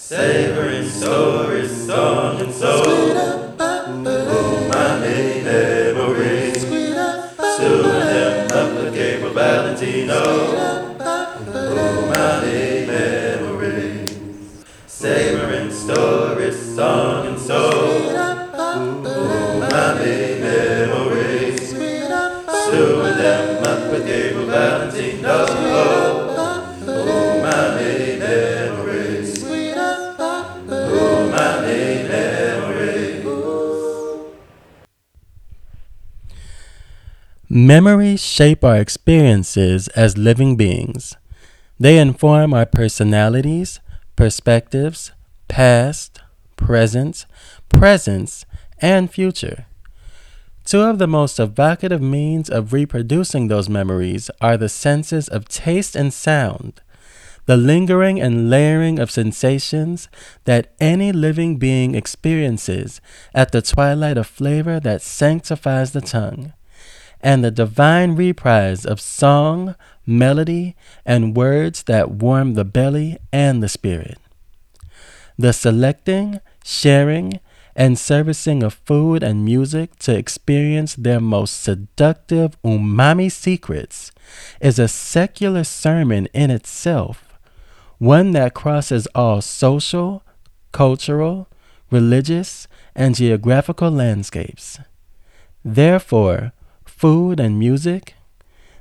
Savoring stories, song and soul. Oh, my memories. Memories shape our experiences as living beings. They inform our personalities, perspectives, past, present, presence, and future. Two of the most evocative means of reproducing those memories are the senses of taste and sound, the lingering and layering of sensations that any living being experiences at the twilight of flavor that sanctifies the tongue and the divine reprise of song, melody, and words that warm the belly and the spirit. The selecting, sharing, and servicing of food and music to experience their most seductive umami secrets is a secular sermon in itself, one that crosses all social, cultural, religious, and geographical landscapes. Therefore, food and music,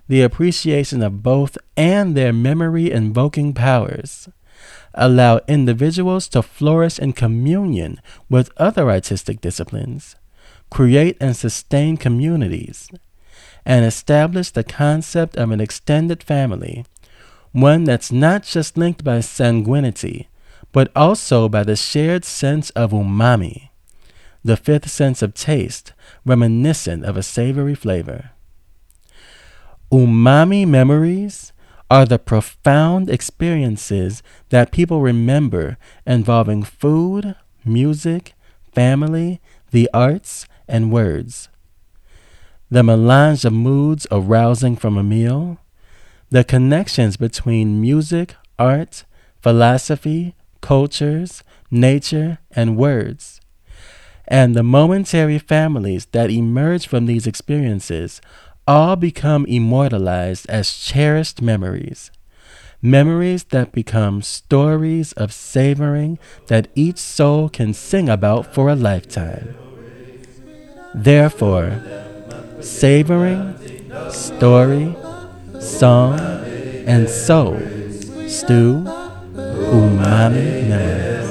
the appreciation of both and their memory invoking powers, allow individuals to flourish in communion with other artistic disciplines, create and sustain communities, and establish the concept of an extended family, one that's not just linked by sanguinity, but also by the shared sense of umami, the fifth sense of taste reminiscent of a savory flavor. Umami memories are the profound experiences that people remember involving food, music, family, the arts, and words. The melange of moods arousing from a meal, the connections between music, art, philosophy, cultures, nature, and words and the momentary families that emerge from these experiences all become immortalized as cherished memories. Memories that become stories of savoring that each soul can sing about for a lifetime. Therefore, savoring, story, song, and soul stew umami memories.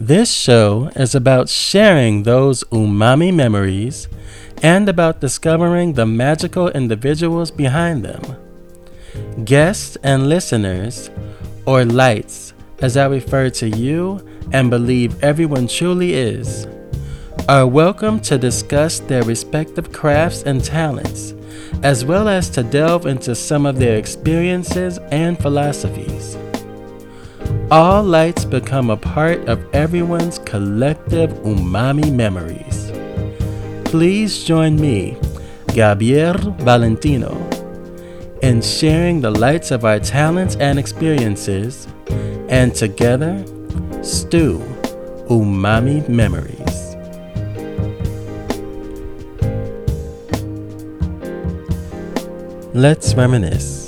This show is about sharing those umami memories and about discovering the magical individuals behind them. Guests and listeners, or lights, as I refer to you and believe everyone truly is, are welcome to discuss their respective crafts and talents, as well as to delve into some of their experiences and philosophies. All lights become a part of everyone's collective umami memories. Please join me, Gabriel Valentino, in sharing the lights of our talents and experiences, and together, stew umami memories. Let's reminisce.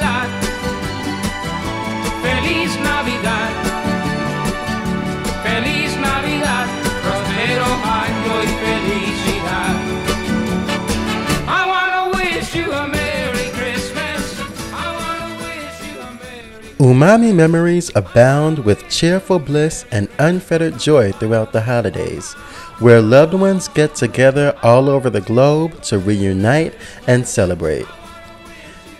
Umami memories abound with cheerful bliss and unfettered joy throughout the holidays, where loved ones get together all over the globe to reunite and celebrate.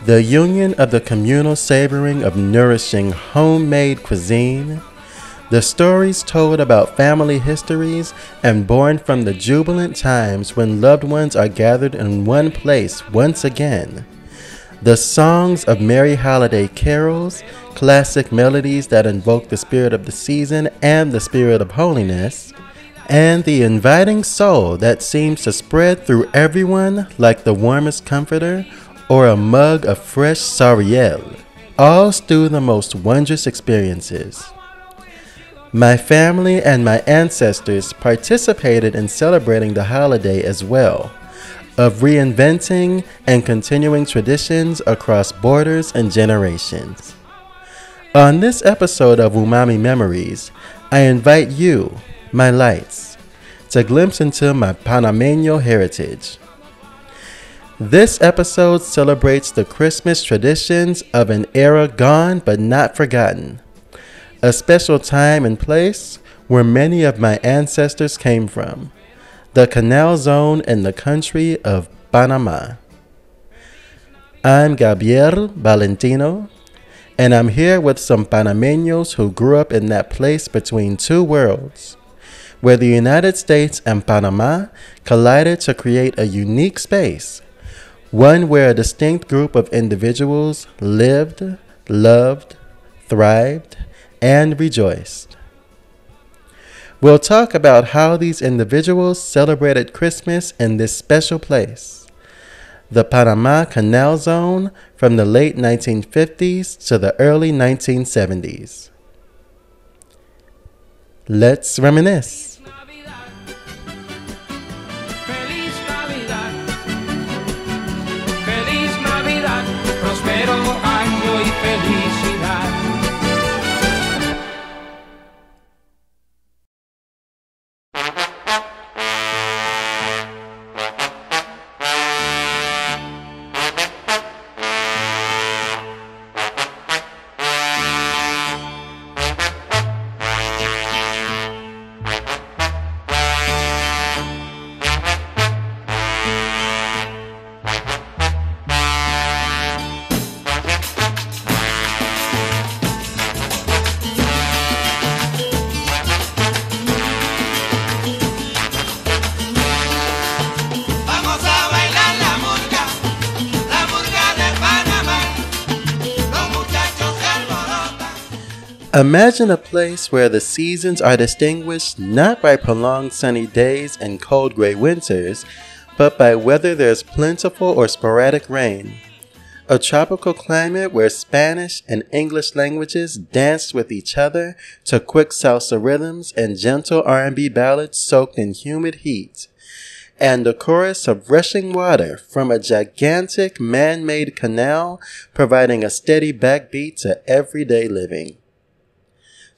The union of the communal savoring of nourishing homemade cuisine, the stories told about family histories and born from the jubilant times when loved ones are gathered in one place once again. The songs of merry holiday carols, classic melodies that invoke the spirit of the season and the spirit of holiness, and the inviting soul that seems to spread through everyone like the warmest comforter or a mug of fresh sariel, all stew the most wondrous experiences. My family and my ancestors participated in celebrating the holiday as well, of reinventing and continuing traditions across borders and generations. On this episode of Umami Memories, I invite you, my lights, to glimpse into my Panameño heritage. This episode celebrates the Christmas traditions of an era gone but not forgotten, a special time and place where many of my ancestors came from, the Canal Zone in the country of Panama. I'm Gabriel Valentino, and I'm here with some Panameños who grew up in that place between two worlds, where the United States and Panama collided to create a unique space one where a distinct group of individuals lived, loved, thrived, and rejoiced. We'll talk about how these individuals celebrated Christmas in this special place, the Panama Canal Zone from the late 1950s to the early 1970s. Let's reminisce. Imagine a place where the seasons are distinguished not by prolonged sunny days and cold gray winters, but by whether there's plentiful or sporadic rain. A tropical climate where Spanish and English languages danced with each other to quick salsa rhythms and gentle R&B ballads soaked in humid heat. And a chorus of rushing water from a gigantic man-made canal providing a steady backbeat to everyday living.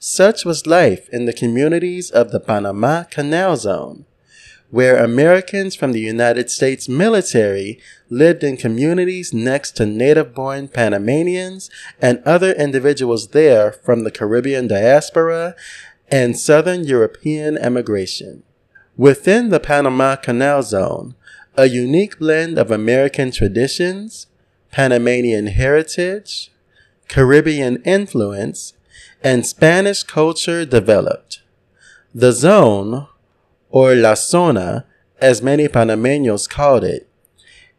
Such was life in the communities of the Panama Canal Zone, where Americans from the United States military lived in communities next to native born Panamanians and other individuals there from the Caribbean diaspora and Southern European emigration. Within the Panama Canal Zone, a unique blend of American traditions, Panamanian heritage, Caribbean influence, and Spanish culture developed. The zone, or La Zona, as many Panameños called it,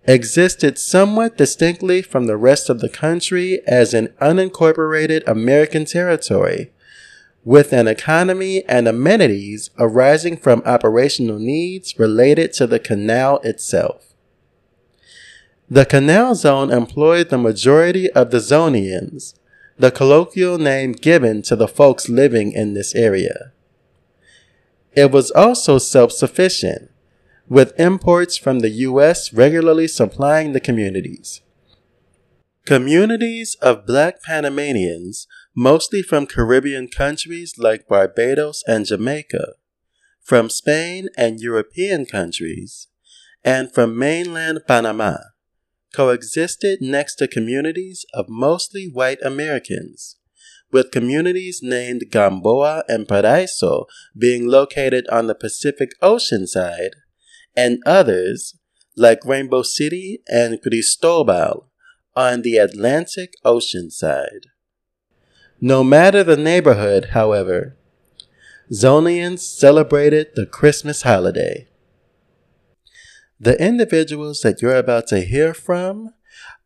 existed somewhat distinctly from the rest of the country as an unincorporated American territory, with an economy and amenities arising from operational needs related to the canal itself. The canal zone employed the majority of the Zonians, the colloquial name given to the folks living in this area. It was also self sufficient, with imports from the U.S. regularly supplying the communities. Communities of black Panamanians, mostly from Caribbean countries like Barbados and Jamaica, from Spain and European countries, and from mainland Panama, coexisted next to communities of mostly white Americans, with communities named Gamboa and Paraiso being located on the Pacific Ocean side, and others, like Rainbow City and Cristobal, on the Atlantic Ocean side. No matter the neighborhood, however, Zonians celebrated the Christmas holiday. The individuals that you're about to hear from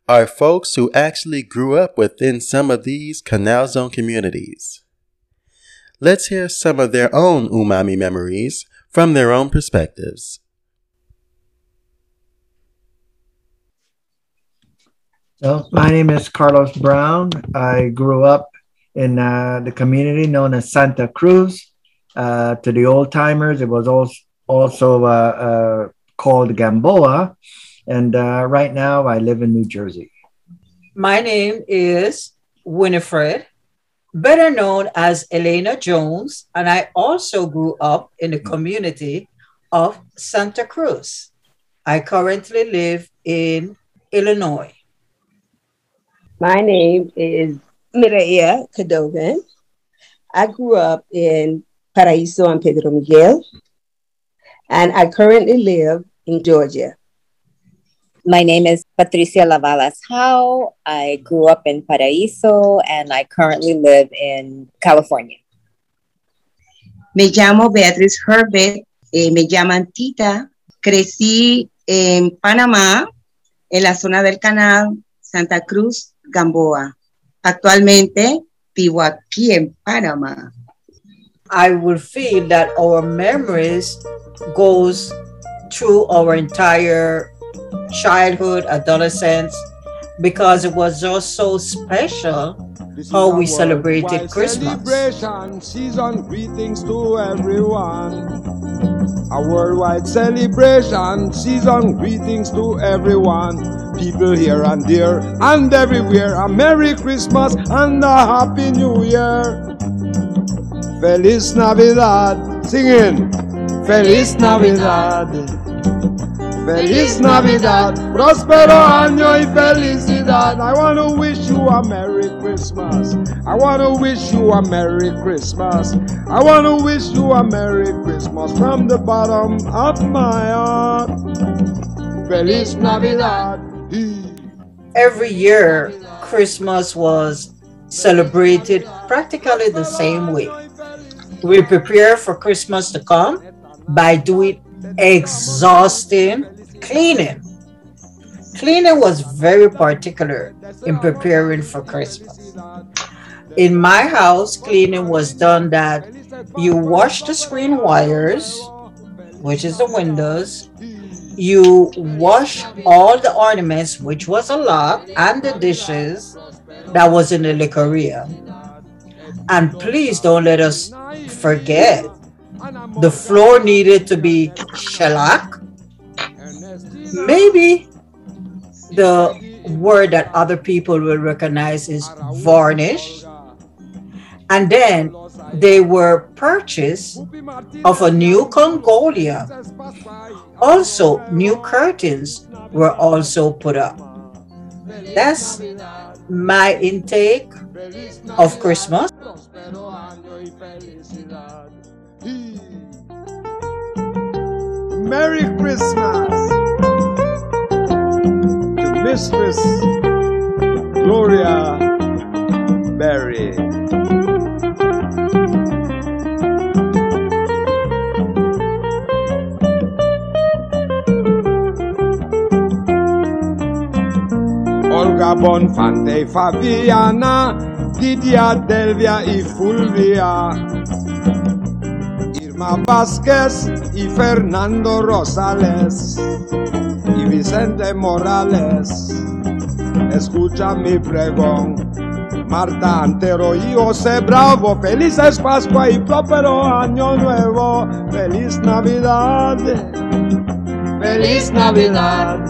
are folks who actually grew up within some of these Canal Zone communities. Let's hear some of their own umami memories from their own perspectives. So, my name is Carlos Brown. I grew up in uh, the community known as Santa Cruz. Uh, to the old timers, it was also, also uh, uh, called Gamboa. And uh, right now, I live in New Jersey. My name is Winifred, better known as Elena Jones, and I also grew up in the community of Santa Cruz. I currently live in Illinois. My name is Mireia Cadogan. I grew up in Paraíso and Pedro Miguel, and I currently live in Georgia. My name is Patricia Lavalas Howe. I grew up in Paraíso and I currently live in California. Me llamo Beatriz Herbert, eh, me llaman Tita. Crecí en Panamá, en la zona del canal Santa Cruz, Gamboa. Actualmente vivo aquí en Panamá. I will feel that our memories goes through our entire childhood, adolescence, because it was just so special how we celebrated Christmas. Celebration, season greetings to everyone. A worldwide celebration, season greetings to everyone. People here and there and everywhere. A Merry Christmas and a Happy New Year. Feliz Navidad. Singing. Feliz Navidad. Feliz Navidad, próspero año y felicidad. I want to wish you a Merry Christmas. I want to wish you a Merry Christmas. I want to wish you a Merry Christmas from the bottom of my heart. Feliz Navidad. Every year, Christmas was celebrated practically the same way. We prepare for Christmas to come by doing exhausting cleaning. Cleaning was very particular in preparing for Christmas. In my house, cleaning was done that you wash the screen wires, which is the windows, you wash all the ornaments, which was a lot, and the dishes that was in the liquoria. And please don't let us forget the floor needed to be shellac. Maybe the word that other people will recognize is varnish. And then they were purchased of a new Congoleum. Also, new curtains were also put up. That's my intake of Christmas. Merry Christmas to Mistress Gloria Berry. Olga Bonfante, Fabiana, Didia, Delvia y Fulvia. Irma Vázquez y Fernando Rosales y Vicente Morales. Escucha mi pregón. Marta Antero y José Bravo, felices Pascua y próspero Año Nuevo. Feliz Navidad. Feliz Navidad.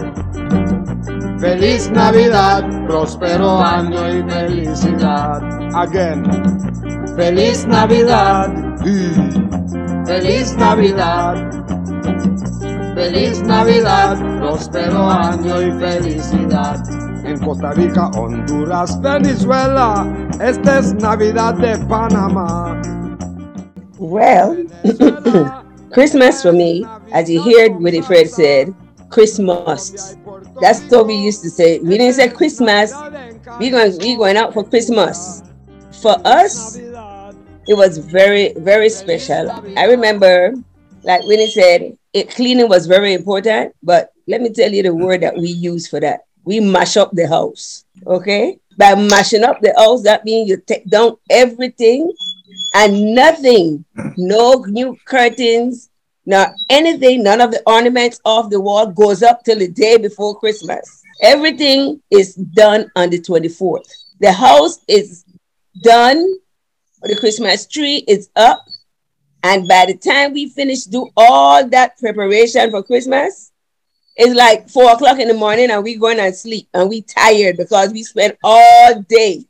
Feliz Navidad, próspero año y felicidad. Again. Feliz Navidad. Feliz Navidad. Feliz Navidad, próspero año y felicidad. En Costa Rica, Honduras, Venezuela, esta es Navidad de Panamá. Well, Christmas for me, as you heard Winifred said, Christmas. That's what we used to say. We didn't say Christmas. We going we going out for Christmas. For us, it was very very special. I remember, like Winnie said, it cleaning was very important. But let me tell you the word that we use for that. We mash up the house. Okay, by mashing up the house, that means you take down everything and nothing, no new curtains, not anything, none of the ornaments off the wall goes up till the day before Christmas. Everything is done on the 24th. The house is done, the Christmas tree is up, and by the time we finish do all that preparation for Christmas, it's like four o'clock in the morning and we going to sleep and we tired because we spent all day,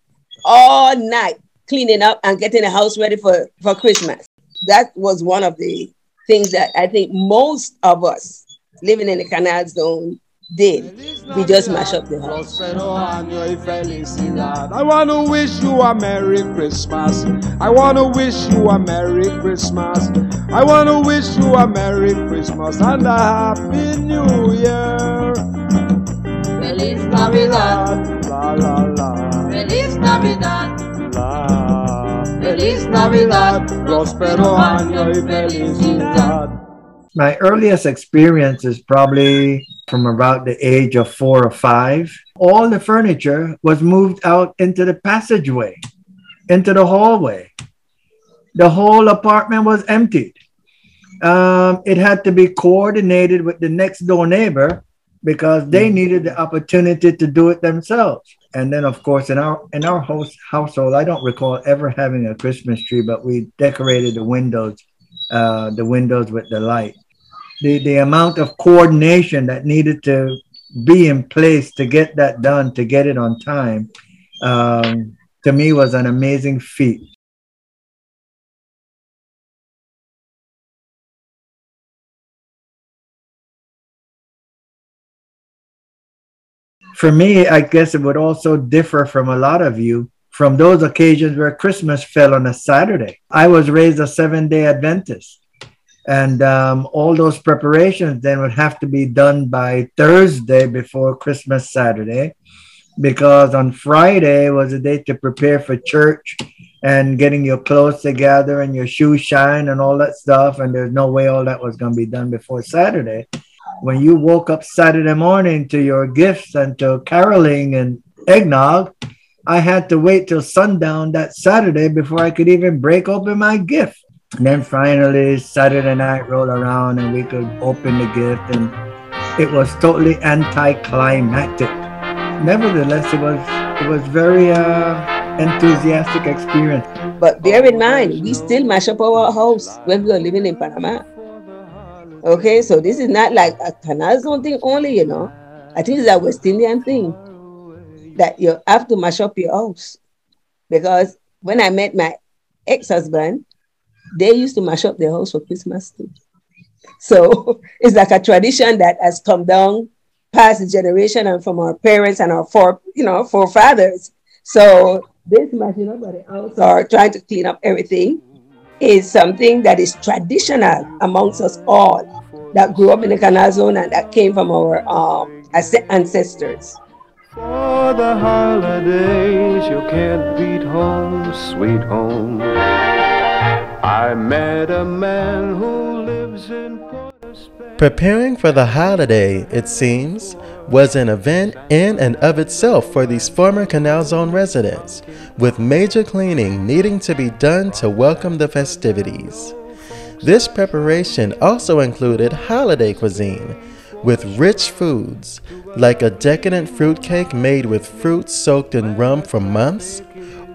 all night cleaning up and getting the house ready for, for Christmas. That was one of the things that I think most of us living in the canal zone did. We just mash up the house. Próspero año y felicidad. I want to wish you a Merry Christmas. I want to wish you a Merry Christmas. I want to wish you a Merry Christmas and a Happy New Year. Feliz Navidad, La la la Feliz Navidad, la. Feliz Navidad, Próspero año y felicidad. My earliest experience is probably from about the age of four or five. All the furniture was moved out into the passageway, into the hallway. The whole apartment was emptied. Um, it had to be coordinated with the next door neighbor because they needed the opportunity to do it themselves. And then, of course, in our in our house, household, I don't recall ever having a Christmas tree, but we decorated the windows, uh, the windows with the light the, the amount of coordination that needed to be in place to get that done, to get it on time, um, to me was an amazing feat. For me, I guess it would also differ from a lot of you from those occasions where Christmas fell on a Saturday. I was raised a seven day Adventist and um, all those preparations then would have to be done by Thursday before Christmas Saturday, because on Friday was a day to prepare for church and getting your clothes together and your shoes shine and all that stuff. And there's no way all that was going to be done before Saturday. When you woke up Saturday morning to your gifts and to caroling and eggnog, I had to wait till sundown that Saturday before I could even break open my gift. And then finally, Saturday night rolled around and we could open the gift, and it was totally anticlimactic. Nevertheless, it was it was very uh, enthusiastic experience. But bear in mind, we still mash up our house when we were living in Panama. Okay, so this is not like a canal zone thing only, you know. I think it's a West Indian thing that you have to mash up your house. Because when I met my ex-husband, they used to mash up their house for Christmas too. So it's like a tradition that has come down past the generation and from our parents and our fore, you know, forefathers. So this mashing up of the house or trying to clean up everything is something that is traditional amongst us all that grew up in the canal zone and that came from our um, ancestors. For the holidays, you can't beat home, sweet home. I met a man who lives in Port Spain. Preparing for the holiday, it seems, was an event in and of itself for these former Canal Zone residents, with major cleaning needing to be done to welcome the festivities. This preparation also included holiday cuisine, with rich foods, like a decadent fruitcake made with fruit soaked in rum for months,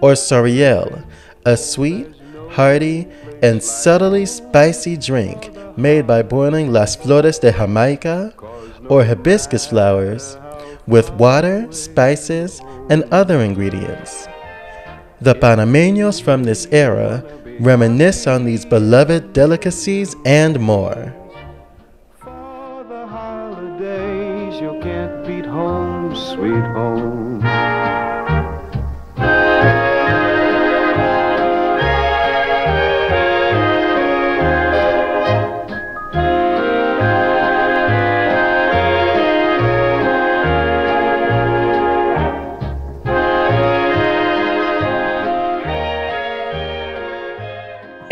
or soriel, a sweet, hearty, and subtly spicy drink made by boiling las flores de Jamaica, or hibiscus flowers, with water, spices, and other ingredients. The Panameños from this era reminisce on these beloved delicacies and more. For the holidays, you can't beat home, sweet home.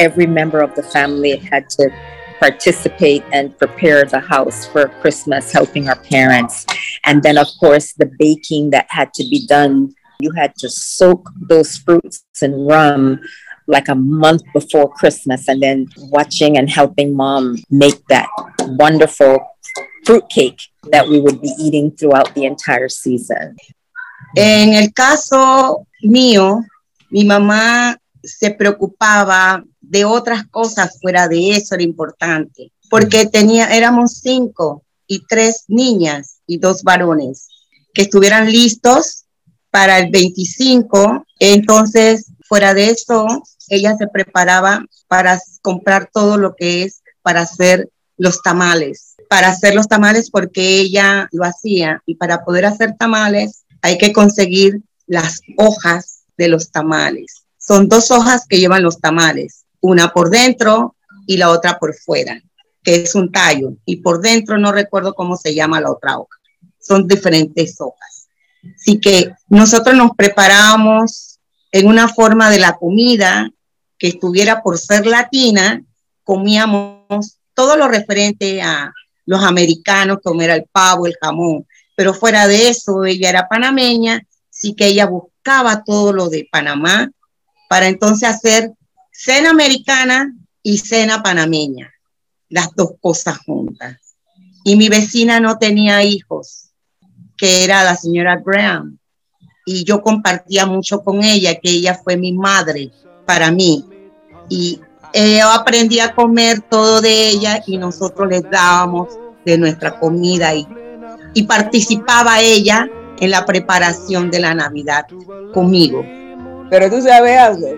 Every member of the family had to participate and prepare the house for Christmas, helping our parents. And then, of course, the baking that had to be done. You had to soak those fruits in rum like a month before Christmas, and then watching and helping mom make that wonderful fruit cake that we would be eating throughout the entire season. En el caso mío, mi mamá se preocupaba de otras cosas fuera de eso, era importante, porque tenía, éramos cinco y tres niñas y dos varones que estuvieran listos para el 25. Entonces, fuera de eso, ella se preparaba para comprar todo lo que es para hacer los tamales, para hacer los tamales porque ella lo hacía y para poder hacer tamales hay que conseguir las hojas de los tamales. Son dos hojas que llevan los tamales, una por dentro y la otra por fuera, que es un tallo. Y por dentro no recuerdo cómo se llama la otra hoja. Son diferentes hojas. Así que nosotros nos preparamos en una forma de la comida que estuviera por ser latina, comíamos todo lo referente a los americanos, como era el pavo, el jamón, pero fuera de eso, ella era panameña, sí que ella buscaba todo lo de Panamá para entonces hacer cena americana y cena panameña, las dos cosas juntas. Y mi vecina no tenía hijos, que era la señora Graham, y yo compartía mucho con ella, que ella fue mi madre para mí. Y eh, yo aprendí a comer todo de ella y nosotros les dábamos de nuestra comida y, y participaba ella en la preparación de la Navidad conmigo. Pero tú sabes algo.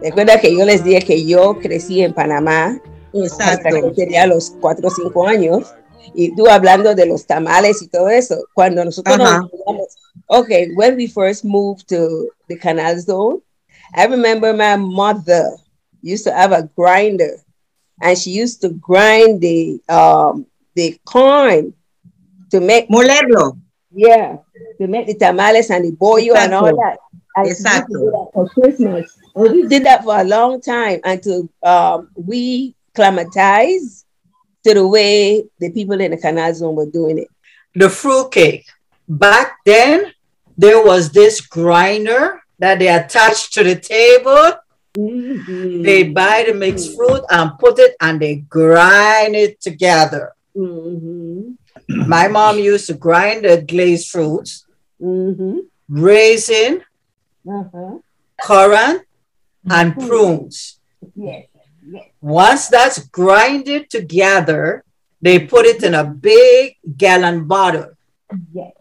Recuerda que yo les dije que yo crecí en Panamá hasta que tenía los cuatro o cinco años. Y tú hablando de los tamales y todo eso. Cuando nosotros nos Ajá. mudamos, okay, when we first moved to the Canal Zone, I remember my mother used to have a grinder, and she used to grind the um the corn to make molerlo. Yeah, to make the tamales and the bollo and all Exacto. that. And we Exacto. for Christmas. And we did that for a long time until um, we climatized to the way the people in the canal zone were doing it. the fruit cake. Back then, there was this grinder that they attached to the table. Mm-hmm. They buy the mixed fruit and put it and they grind it together. Mm-hmm. My mom used to grind the glazed fruits, Mm-hmm. raisin, Uh-huh. currant, and prunes. Yes. Yes. Once that's grinded together, they put it in a big gallon bottle. Yes.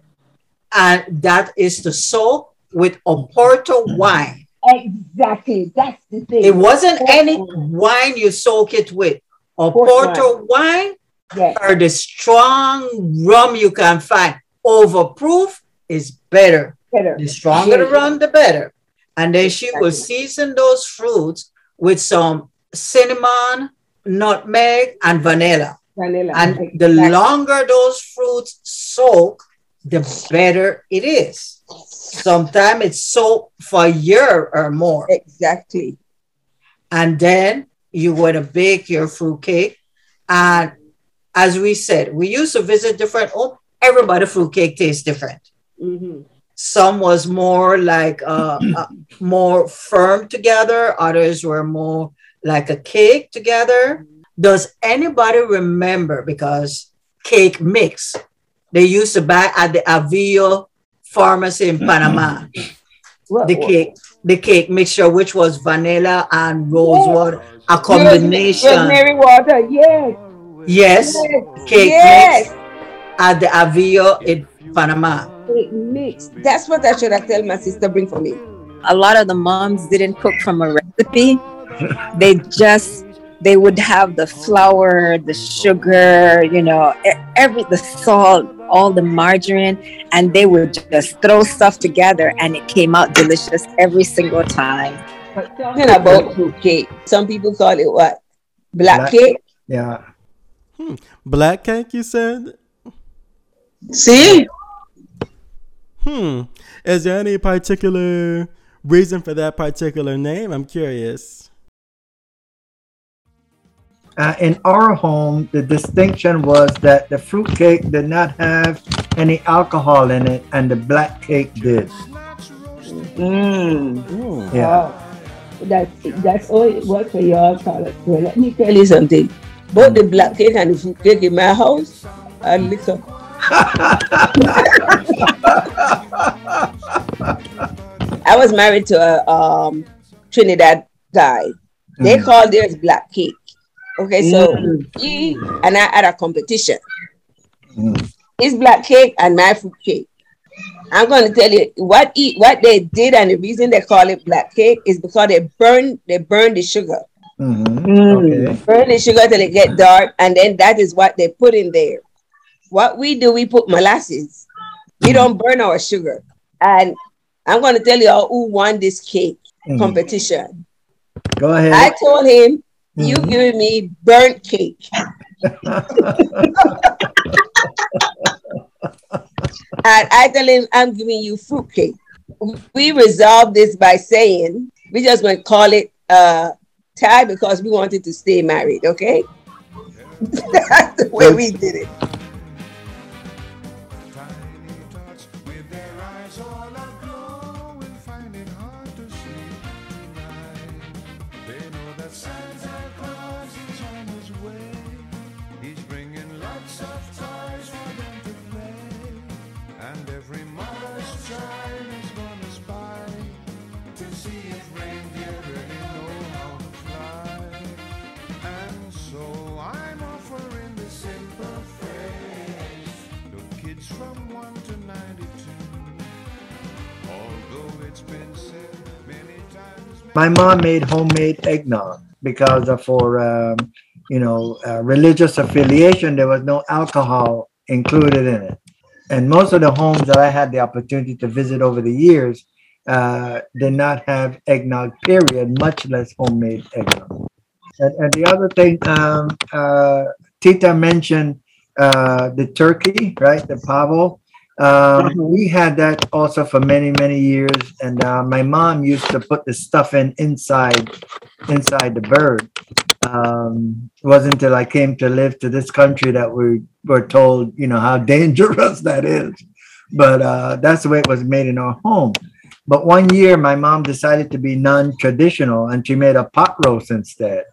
And that is to soak with Oporto wine. Exactly. That's the thing. It wasn't any wine you soak it with. Oporto wine Yes. or the strong rum you can find. Overproof is better. Better. The stronger the Yes. rum, the better. And then she will season those fruits with some cinnamon, nutmeg, and vanilla. Vanilla. And the longer those fruits soak, the better it is. Sometimes it's soaked for a year or more. Exactly. And then you want to bake your fruit cake. And as we said, we used to visit different homes. Everybody fruit cake tastes different. Mm-hmm. Some was more like uh, uh, more firm together. Others were more like a cake together. Does anybody remember? Because cake mix they used to buy at the Avio pharmacy in Panama. the cake, the cake mixture, which was vanilla and rose water, a combination. Rosemary water. Yes. Yes, cake Yes. mix at the Avio in Panama. It mixed. That's what I should have tell my sister bring for me. A lot of the moms didn't cook from a recipe. They just they would have the flour, the sugar, you know, every the salt, all the margarine, and they would just throw stuff together, and it came out delicious every single time. Talking about cake, some people call it what? Black, Black- cake. Yeah. Hmm. Black cake, you said? Sí. Hmm. Is there any particular reason for that particular name? I'm curious. Uh, in our home, the distinction was that the fruit cake did not have any alcohol in it, and the black cake did. Mm. Yeah. Wow. That's that's all it was for y'all color. Well, let me tell you something. Both the black cake and the fruit cake in my house are liquor. I was married to a um, Trinidad guy. They Mm. call theirs black cake. Okay, so Mm. he and I had a competition. Mm. His black cake and my fruit cake. I'm going to tell you what he, what they did, and the reason they call it black cake is because they burn they burn the sugar, Mhm. Okay. burn the sugar till it get dark, and then that is what they put in there. What we do, we put molasses. We don't burn our sugar, and I'm going to tell you all who won this cake Mhm. competition. Go ahead. I told him, "You Mhm. giving me burnt cake." and I tell him, I'm giving you fruit cake. We resolved this by saying, we just going to call it uh, tie because we wanted to stay married, okay? That's the way we did it. My mom made homemade eggnog because of for um, you know uh, religious affiliation. There was no alcohol included in it, and most of the homes that I had the opportunity to visit over the years uh, did not have eggnog. Period, much less homemade eggnog. And, and the other thing, um, uh, Tita mentioned uh, the turkey, right? The pavo. Um, we had that also for many, many years. And uh, my mom used to put the stuff in inside, inside the bird. Um, it wasn't until I came to live to this country that we were told, you know, how dangerous that is. But uh, that's the way it was made in our home. But one year, my mom decided to be non-traditional, and she made a pot roast instead.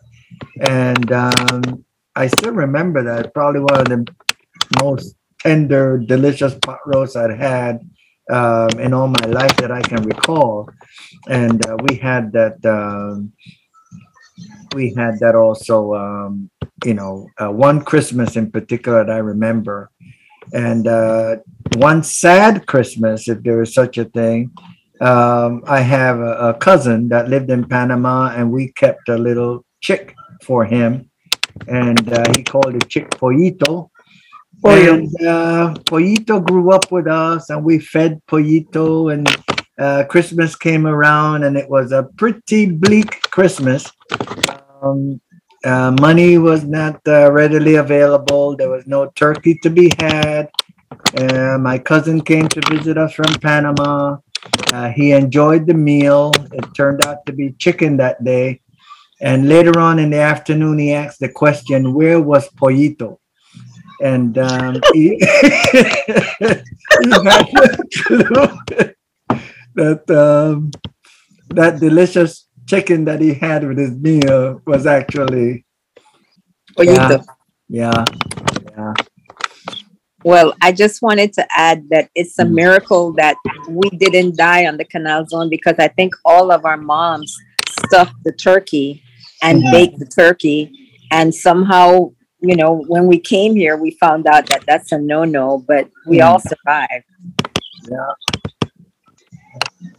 And um, I still remember that. Probably one of the most tender, delicious pot roasts I'd had um, in all my life that I can recall. And uh, we had that. Um, we had that also. Um, you know, uh, one Christmas in particular that I remember, and uh, one sad Christmas, if there is such a thing. Um, I have a, a cousin that lived in Panama, and we kept a little chick for him, and uh, he called it Chick Pollito. And uh, Pollito grew up with us, and we fed Pollito. And uh, Christmas came around, and it was a pretty bleak Christmas. Um, uh, money was not uh, readily available. There was no turkey to be had. Uh, my cousin came to visit us from Panama. Uh, he enjoyed the meal. It turned out to be chicken that day. And later on in the afternoon, he asked the question, Where was Pollito? And um, he, he had that um, that delicious chicken that he had with his meal was actually Pollito. Yeah, yeah. Well, I just wanted to add that it's a miracle that we didn't die on the canal zone because I think all of our moms stuffed the turkey and Mhm. baked the turkey. And somehow, you know, when we came here, we found out that that's a no no, but we all survived.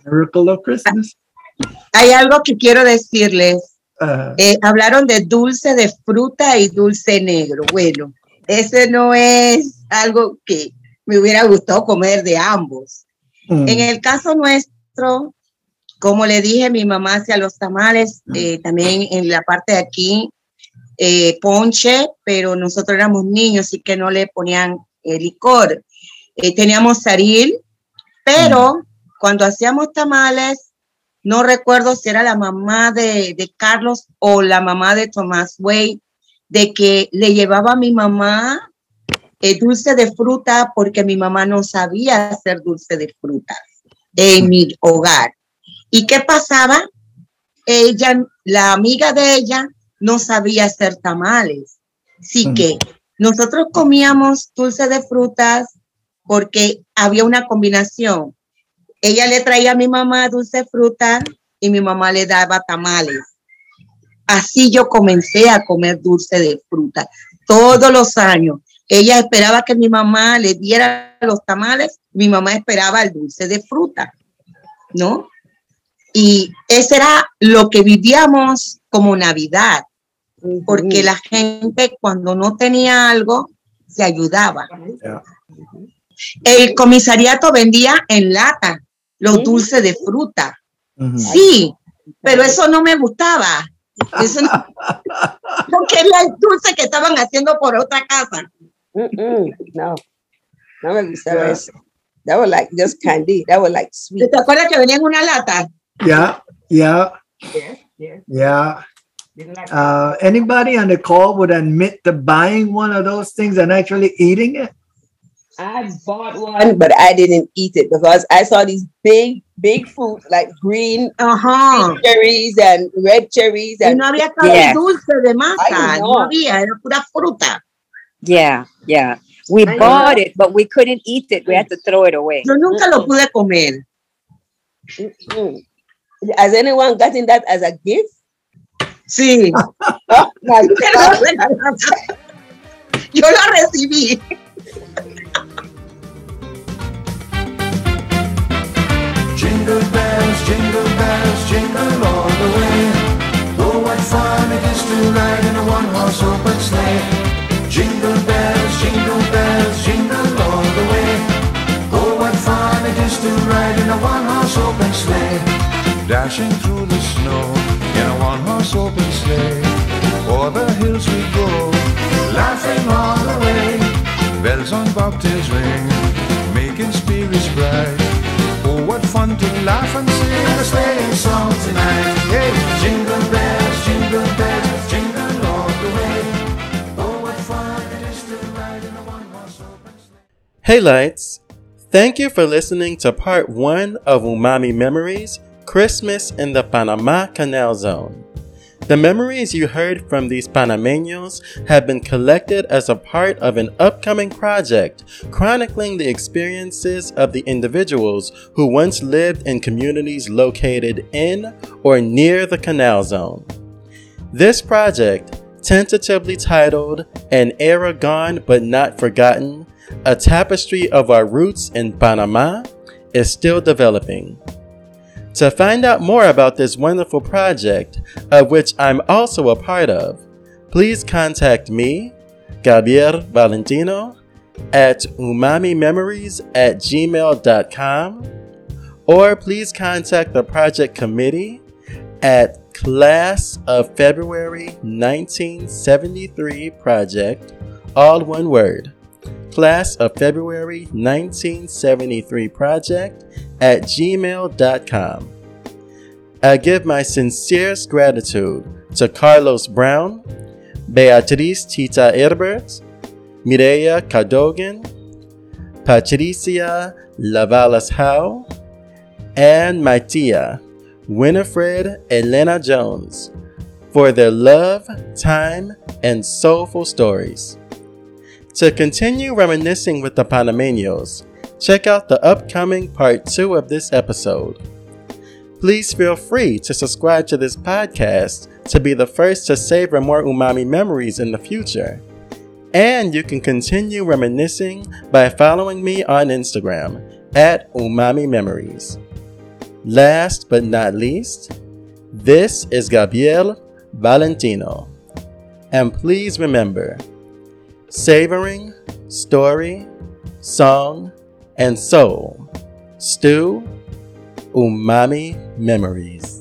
Miracle of Christmas. Hay algo que quiero decirles. Uh, Eh, hablaron de dulce de fruta y dulce negro. Bueno, ese no es algo que me hubiera gustado comer de ambos. mm, En el caso nuestro, como le dije, mi mamá hacía los tamales, eh, también en la parte de aquí, eh, ponche, pero nosotros éramos niños, así que no le ponían eh, licor. Eh, teníamos saril, pero cuando hacíamos tamales, no recuerdo si era la mamá de, de Carlos o la mamá de Tomás Way, de que le llevaba a mi mamá eh, dulce de fruta porque mi mamá no sabía hacer dulce de fruta en mi hogar. ¿Y qué pasaba? Ella, la amiga de ella, no sabía hacer tamales. Así que nosotros comíamos dulce de frutas porque había una combinación. Ella le traía a mi mamá dulce de fruta y mi mamá le daba tamales. Así yo comencé a comer dulce de fruta todos los años. Ella esperaba que mi mamá le diera los tamales, mi mamá esperaba el dulce de fruta, ¿no? Y ese era lo que vivíamos como Navidad, porque la gente cuando no tenía algo se ayudaba. yeah. El comisariato vendía en lata los dulces de fruta. Sí, pero eso no me gustaba. Eso no, no quería el dulce que estaban haciendo por otra casa. No, no me gustaba eso. That was like just candy. That was like sweet. ¿Te acuerdas que venía en una lata? Yeah, yeah, yes. yeah. Didn't like Uh, anybody on the call would admit to buying one of those things and actually eating it? I bought one, but I didn't eat it because I saw these big, big fruit like green Ajá. cherries and red cherries Y and no había casi Yeah. dulce de masa, no no. había, era pura fruta. Yeah, yeah. We I bought it, but we couldn't eat it. We had to throw it away. Yo nunca lo pude comer. Has anyone gotten that as a gift? Sí. Oh. Yo lo recibí. Jingle bells, jingle bells, jingle all the way. Oh, what fun it is to ride in a one-horse open sleigh. Jingle bells, jingle bells, jingle all the way. Oh, what fun it is to ride in a one-horse open sleigh. Dashing through the snow in a one-horse open sleigh. O'er the hills we go, laughing all the way. Bells on bobtails ring, making spirits bright. Oh, what fun to laugh and sing a sleighing song tonight. Hey, jingle bells, jingle bells, jingle all the way. Oh, what fun it is to ride in a one-horse open sleigh. Hey lights! Thank you for listening to part one of Umami Memories Christmas in the Panama Canal Zone. The memories you heard from these Panameños have been collected as a part of an upcoming project chronicling the experiences of the individuals who once lived in communities located in or near the Canal Zone. This project, tentatively titled An Era Gone But Not Forgotten, a tapestry of our roots in Panama, is still developing. To find out more about this wonderful project, of which I'm also a part of, please contact me, Gabriel Valentino, at umamimemories at gmail.com, or please contact the project committee at Class of February 1973 Project, all one word. Class of February 1973 Project at gmail.com. I give my sincerest gratitude to Carlos Brown, Beatriz Tita Herbert, Mireya Cadogan, Patricia Lavalas Howe, and my tia, Winifred Elena Jones, for their love, time, and soulful stories. To continue reminiscing with the Panameños, check out the upcoming part 2 of this episode. Please feel free to subscribe to this podcast to be the first to savor more umami memories in the future. And you can continue reminiscing by following me on Instagram at Umami Memories. Last but not least, this is Gabriel Valentino. And please remember savoring, story, song, and soul, stew, umami memories.